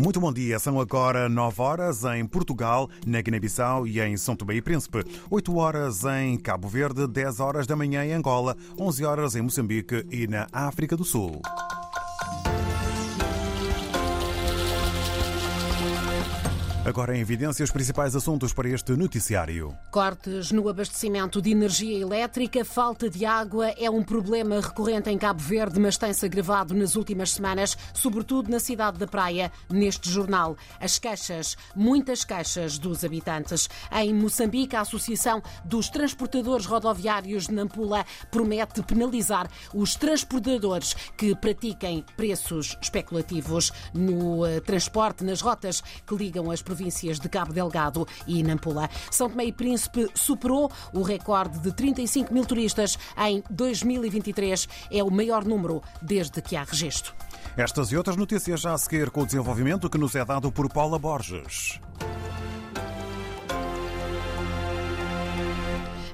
Muito bom dia. São agora 9 horas em Portugal, na Guiné-Bissau e em São Tomé e Príncipe. 8 horas em Cabo Verde, 10 horas da manhã em Angola, 11 horas em Moçambique e na África do Sul. Agora em evidência os principais assuntos para este noticiário. Cortes no abastecimento de energia elétrica, falta de água é um problema recorrente em Cabo Verde, mas tem-se agravado nas últimas semanas, sobretudo na cidade da Praia, neste jornal. As queixas, muitas queixas dos habitantes. Em Moçambique, a Associação dos Transportadores Rodoviários de Nampula promete penalizar os transportadores que pratiquem preços especulativos no eh, transporte nas rotas que ligam as províncias de Cabo Delgado e Nampula. São Tomé e Príncipe superou o recorde de 35 mil turistas em 2023. É o maior número desde que há registro. Estas e outras notícias já a seguir com o desenvolvimento que nos é dado por Paula Borges.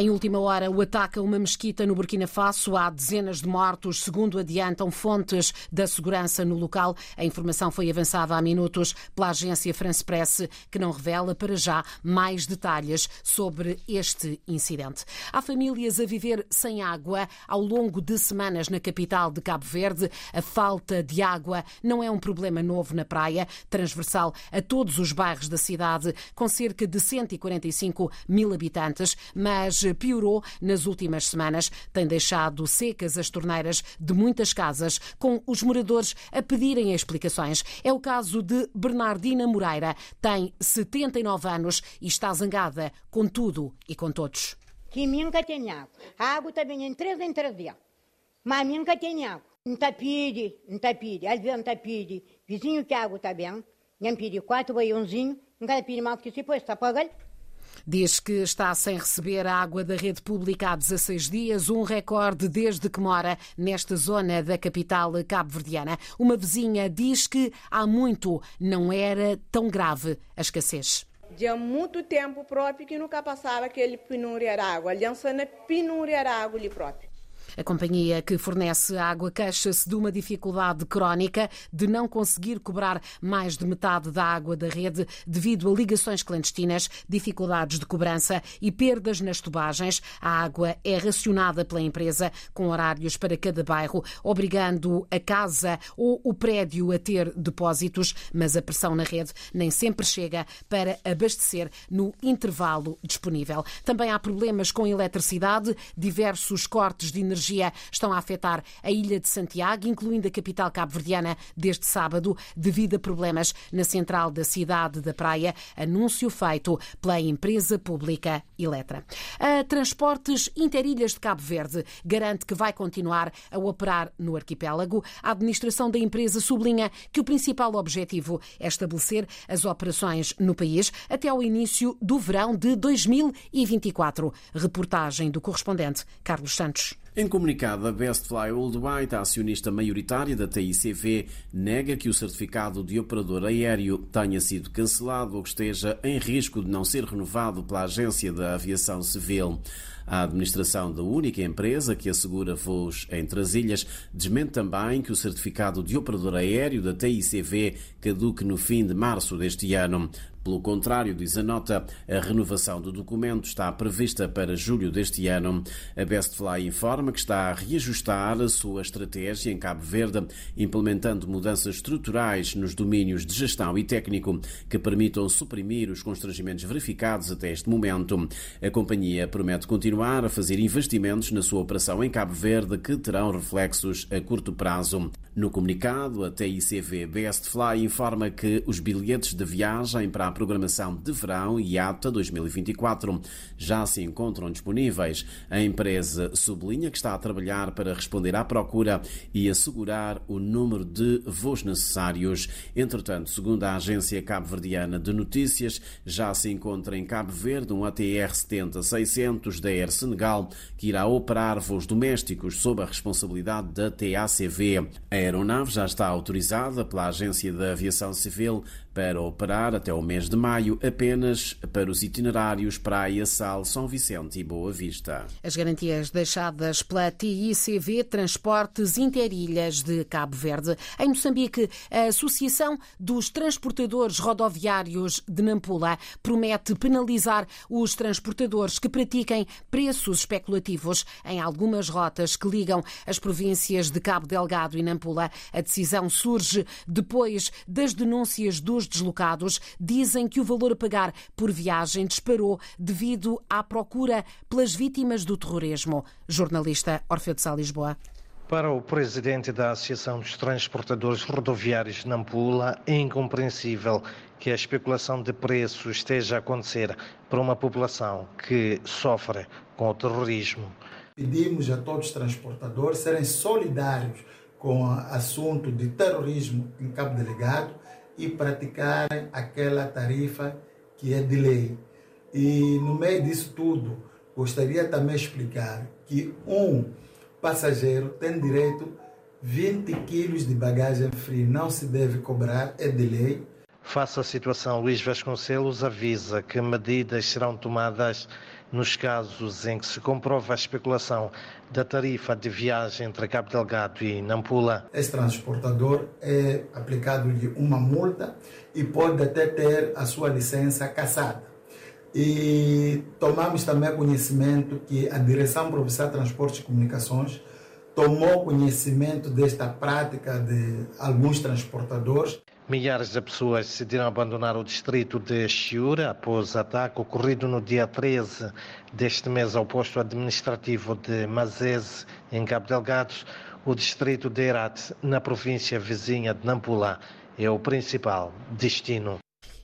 Em última hora, o ataque a uma mesquita no Burkina Faso. Há dezenas de mortos, segundo adiantam fontes da segurança no local. A informação foi avançada há minutos pela agência France Press, que não revela para já mais detalhes sobre este incidente. Há famílias a viver sem água ao longo de semanas na capital de Cabo Verde. A falta de água não é um problema novo na praia, transversal a todos os bairros da cidade, com cerca de 145 mil habitantes, mas piorou nas últimas semanas. Tem deixado secas as torneiras de muitas casas, com os moradores a pedirem explicações. É o caso de Bernardina Moreira. Tem 79 anos e está zangada com tudo e com todos. Que nunca tem água. A água também em três em três dias. Mas nunca tem água. Não está pide, não está pide. Às vezes não está. Vizinho que a água está bem. Não pide quatro baiãozinhos. Não quer pedir mais que se pôs, está pagando. Diz que está sem receber a água da rede pública há 16 dias, um recorde desde que mora nesta zona da capital cabo-verdiana. Uma vizinha diz que há muito não era tão grave a escassez. De muito tempo próprio que nunca passava aquele penúria de água. Aliança na penúria de água ali próprio. A companhia que fornece água queixa-se de uma dificuldade crónica de não conseguir cobrar mais de metade da água da rede devido a ligações clandestinas, dificuldades de cobrança e perdas nas tubagens. A água é racionada pela empresa com horários para cada bairro, obrigando a casa ou o prédio a ter depósitos, mas a pressão na rede nem sempre chega para abastecer no intervalo disponível. Também há problemas com eletricidade, diversos cortes de energia estão a afetar a ilha de Santiago, incluindo a capital cabo-verdiana, desde sábado, devido a problemas na central da cidade da Praia, anúncio feito pela empresa pública Eletra. A Transportes Interilhas de Cabo Verde garante que vai continuar a operar no arquipélago. A administração da empresa sublinha que o principal objetivo é estabelecer as operações no país até ao início do verão de 2024. Reportagem do correspondente Carlos Santos. Em comunicado, a Bestfly Worldwide, a acionista maioritária da TICV, nega que o certificado de operador aéreo tenha sido cancelado ou que esteja em risco de não ser renovado pela Agência da Aviação Civil. A administração da única empresa que assegura voos entre as ilhas desmente também que o certificado de operador aéreo da TICV caduque no fim de março deste ano. Pelo contrário, diz a nota, a renovação do documento está prevista para julho deste ano. A Bestfly informa que está a reajustar a sua estratégia em Cabo Verde, implementando mudanças estruturais nos domínios de gestão e técnico que permitam suprimir os constrangimentos verificados até este momento. A companhia promete continuar a fazer investimentos na sua operação em Cabo Verde que terão reflexos a curto prazo. No comunicado, a TICV Bestfly informa que os bilhetes de viagem para programação de verão e ATA 2024 já se encontram disponíveis. A empresa sublinha que está a trabalhar para responder à procura e assegurar o número de voos necessários. Entretanto, segundo a agência cabo-verdiana de notícias, já se encontra em Cabo Verde um ATR 70-600 da Air Senegal que irá operar voos domésticos sob a responsabilidade da TACV. A aeronave já está autorizada pela Agência da Aviação Civil para operar até o mês 10 de maio, apenas para os itinerários Praia, Sal, São Vicente e Boa Vista. As garantias deixadas pela TICV Transportes Interilhas de Cabo Verde. Em Moçambique, a Associação dos Transportadores Rodoviários de Nampula promete penalizar os transportadores que pratiquem preços especulativos em algumas rotas que ligam as províncias de Cabo Delgado e Nampula. A decisão surge depois das denúncias dos deslocados. Dizem que o valor a pagar por viagem disparou devido à procura pelas vítimas do terrorismo. Jornalista Orfeu de Sá, Lisboa. Para o presidente da Associação dos Transportadores Rodoviários de Nampula, é incompreensível que a especulação de preços esteja a acontecer para uma população que sofre com o terrorismo. Pedimos a todos os transportadores serem solidários com o assunto de terrorismo em Cabo Delegado e praticarem aquela tarifa que é de lei. E no meio disso tudo, gostaria também de explicar que um passageiro tem direito 20 quilos de bagagem fria, não se deve cobrar, é de lei. Face à situação, Luís Vasconcelos avisa que medidas serão tomadas nos casos em que se comprova a especulação da tarifa de viagem entre Cabo Delgado e Nampula. Esse transportador é aplicado-lhe uma multa e pode até ter a sua licença cassada. E tomamos também conhecimento que a Direção Provincial de Transportes e Comunicações tomou conhecimento desta prática de alguns transportadores. Milhares de pessoas decidiram abandonar o distrito de Chiura após ataque ocorrido no dia 13 deste mês ao posto administrativo de Mazese, em Cabo Delgado. O distrito de Herat, na província vizinha de Nampula, é o principal destino.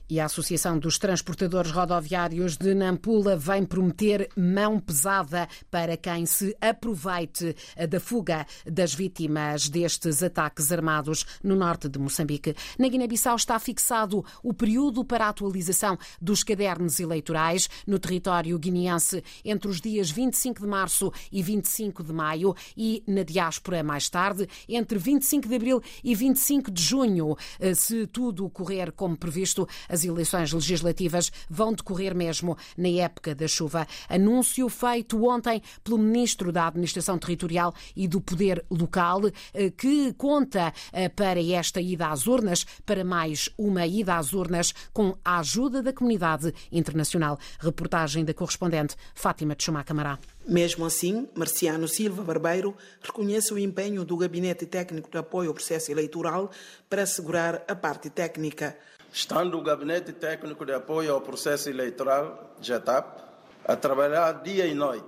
E a Associação dos Transportadores Rodoviários de Nampula vem prometer mão pesada para quem se aproveite da fuga das vítimas destes ataques armados no norte de Moçambique. Na Guiné-Bissau está fixado o período para a atualização dos cadernos eleitorais no território guineense entre os dias 25 de março e 25 de maio e na diáspora mais tarde, entre 25 de abril e 25 de junho. Se tudo correr como previsto, as eleições legislativas vão decorrer mesmo na época da chuva. Anúncio feito ontem pelo Ministro da Administração Territorial e do Poder Local, eh, que conta eh, para esta ida às urnas, para mais uma ida às urnas, com a ajuda da comunidade internacional. Reportagem da correspondente Fátima de Chumá Camará. Mesmo assim, Marciano Silva Barbeiro reconhece o empenho do Gabinete Técnico de Apoio ao Processo Eleitoral para assegurar a parte técnica. Estando o Gabinete Técnico de Apoio ao Processo Eleitoral, GETAP, a trabalhar dia e noite,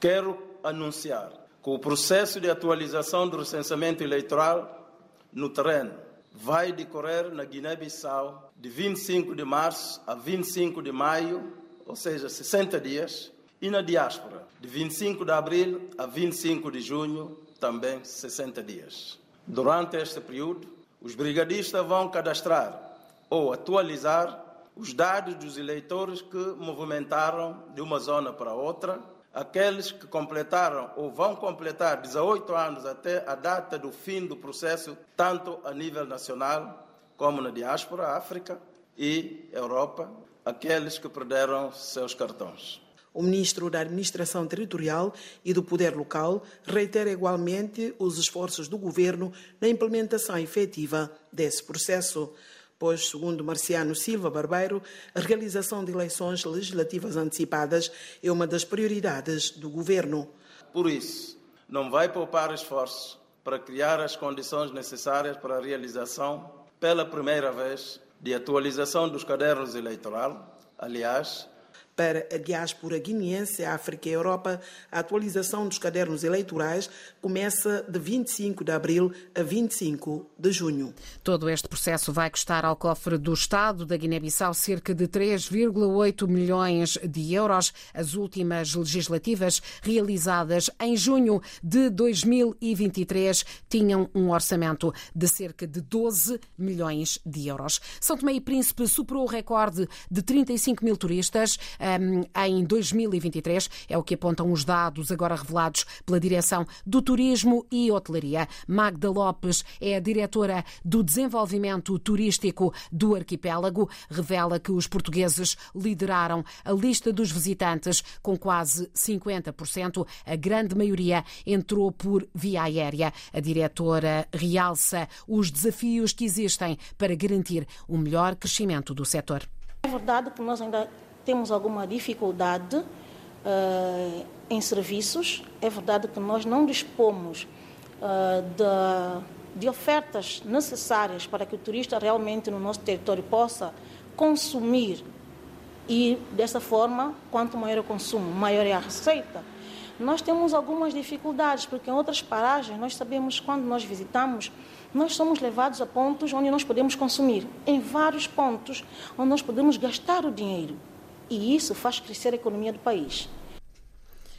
quero anunciar que o processo de atualização do recenseamento eleitoral no terreno vai decorrer na Guiné-Bissau de 25 de março a 25 de maio, ou seja, 60 dias, e na diáspora de 25 de abril a 25 de junho, também 60 dias. Durante este período, os brigadistas vão cadastrar ou atualizar os dados dos eleitores que movimentaram de uma zona para outra, aqueles que completaram ou vão completar 18 anos até a data do fim do processo, tanto a nível nacional como na diáspora, África e Europa, aqueles que perderam seus cartões. O ministro da Administração Territorial e do Poder Local reitera igualmente os esforços do governo na implementação efetiva desse processo pois, segundo Marciano Silva Barbeiro, a realização de eleições legislativas antecipadas é uma das prioridades do governo. Por isso, não vai poupar esforços para criar as condições necessárias para a realização, pela primeira vez, de atualização dos cadernos eleitorais. Aliás, para a diáspora guineense, África e Europa, a atualização dos cadernos eleitorais começa de 25 de abril a 25 de junho. Todo este processo vai custar ao cofre do Estado da Guiné-Bissau cerca de 3,8 milhões de euros. As últimas legislativas realizadas em junho de 2023 tinham um orçamento de cerca de 12 milhões de euros. São Tomé e Príncipe superou o recorde de 35 mil turistas em 2023. É o que apontam os dados agora revelados pela Direção do Turismo e Hotelaria. Magda Lopes é a diretora do Desenvolvimento Turístico do Arquipélago. Revela que os portugueses lideraram a lista dos visitantes com quase 50%. A grande maioria entrou por via aérea. A diretora realça os desafios que existem para garantir o melhor crescimento do setor. É verdade que nós ainda temos alguma dificuldade uh, em serviços. É verdade que nós não dispomos uh, de, de ofertas necessárias para que o turista realmente no nosso território possa consumir e dessa forma, quanto maior o consumo, maior é a receita. Nós temos algumas dificuldades, porque em outras paragens nós sabemos quando nós visitamos, nós somos levados a pontos onde nós podemos consumir, em vários pontos onde nós podemos gastar o dinheiro. E isso faz crescer a economia do país.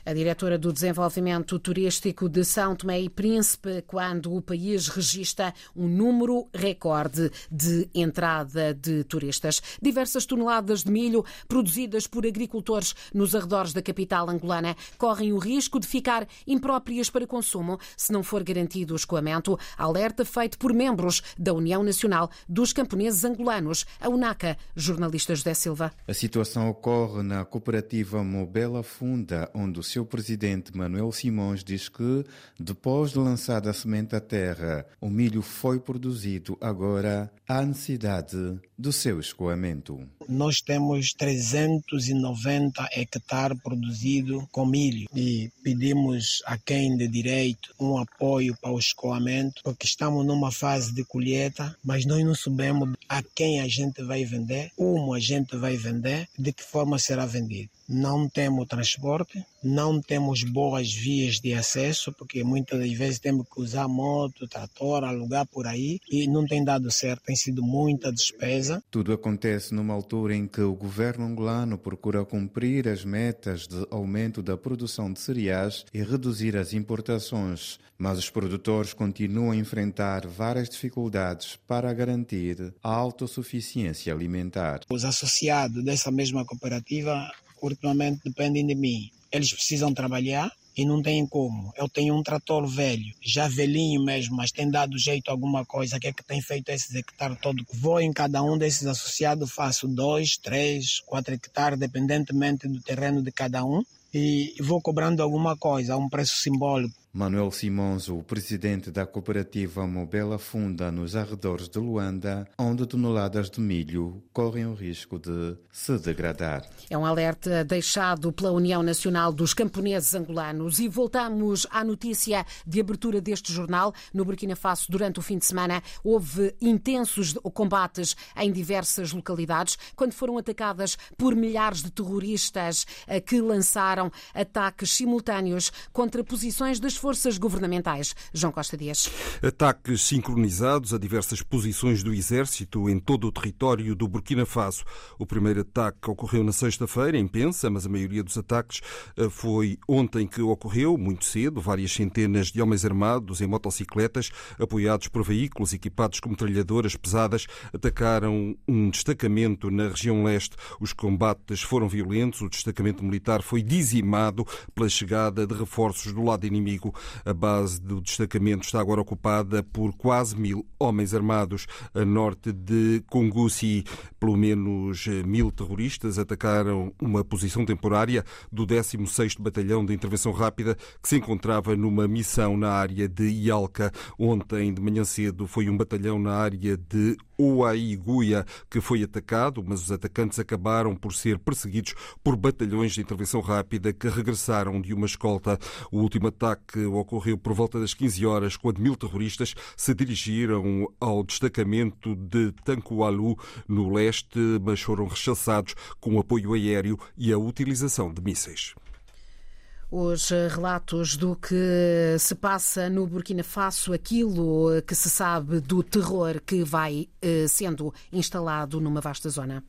A diretora do Desenvolvimento Turístico de São Tomé e Príncipe, quando o país registra um número recorde de entrada de turistas. Diversas toneladas de milho produzidas por agricultores nos arredores da capital angolana correm o risco de ficar impróprias para consumo se não for garantido o escoamento. Alerta feito por membros da União Nacional dos Camponeses Angolanos, a UNACA. Jornalista José Silva. A situação ocorre na cooperativa Mobela Funda, onde o seu presidente Manuel Simões diz que, depois de lançada a semente à terra, o milho foi produzido, agora há necessidade do seu escoamento. Nós temos 390 hectares produzidos com milho e pedimos a quem de direito um apoio para o escoamento, porque estamos numa fase de colheita, mas nós não sabemos a quem a gente vai vender, como a gente vai vender, de que forma será vendido não temos transporte, não temos boas vias de acesso, porque muitas das vezes temos que usar moto, trator, alugar por aí e não tem dado certo, tem sido muita despesa. Tudo acontece numa altura em que o governo angolano procura cumprir as metas de aumento da produção de cereais e reduzir as importações, mas os produtores continuam a enfrentar várias dificuldades para garantir a autossuficiência alimentar. Os associados dessa mesma cooperativa ultimamente dependem de mim. Eles precisam trabalhar e não têm como. Eu tenho um trator velho, já velhinho mesmo, mas tem dado jeito a alguma coisa. O que é que tem feito esses hectares todos? Vou em cada um desses associados, faço dois, três, quatro hectares, dependentemente do terreno de cada um. E vou cobrando alguma coisa a um preço simbólico Manuel Simões, o presidente da cooperativa Mobela Funda nos arredores de Luanda, onde toneladas de milho correm o risco de se degradar. É um alerta deixado pela União Nacional dos Camponeses Angolanos e voltamos à notícia de abertura deste jornal. No Burkina Faso, durante o fim de semana, houve intensos combates em diversas localidades, quando foram atacadas por milhares de terroristas eh, que lançaram ataques simultâneos contra posições das forças forças governamentais. João Costa Dias. Ataques sincronizados a diversas posições do Exército em todo o território do Burkina Faso. O primeiro ataque ocorreu na sexta-feira, em Pensa, mas a maioria dos ataques eh, foi ontem que ocorreu, muito cedo. Várias centenas de homens armados em motocicletas, apoiados por veículos equipados com metralhadoras pesadas, atacaram um destacamento na região leste. Os combates foram violentos, o destacamento militar foi dizimado pela chegada de reforços do lado inimigo. A base do destacamento está agora ocupada por quase mil homens armados. A norte de Congusi, pelo menos eh, mil terroristas atacaram uma posição temporária do 16º Batalhão de Intervenção Rápida que se encontrava numa missão na área de Ialca. Ontem de manhã cedo foi um batalhão na área de Uaiguia que foi atacado, mas os atacantes acabaram por ser perseguidos por batalhões de intervenção rápida que regressaram de uma escolta. O último ataque ocorreu por volta das 15 horas, quando mil terroristas se dirigiram ao destacamento de Tancualu, no leste, mas foram rechaçados com apoio aéreo e a utilização de mísseis. Os relatos do que se passa no Burkina Faso, aquilo que se sabe do terror que vai eh, sendo instalado numa vasta zona.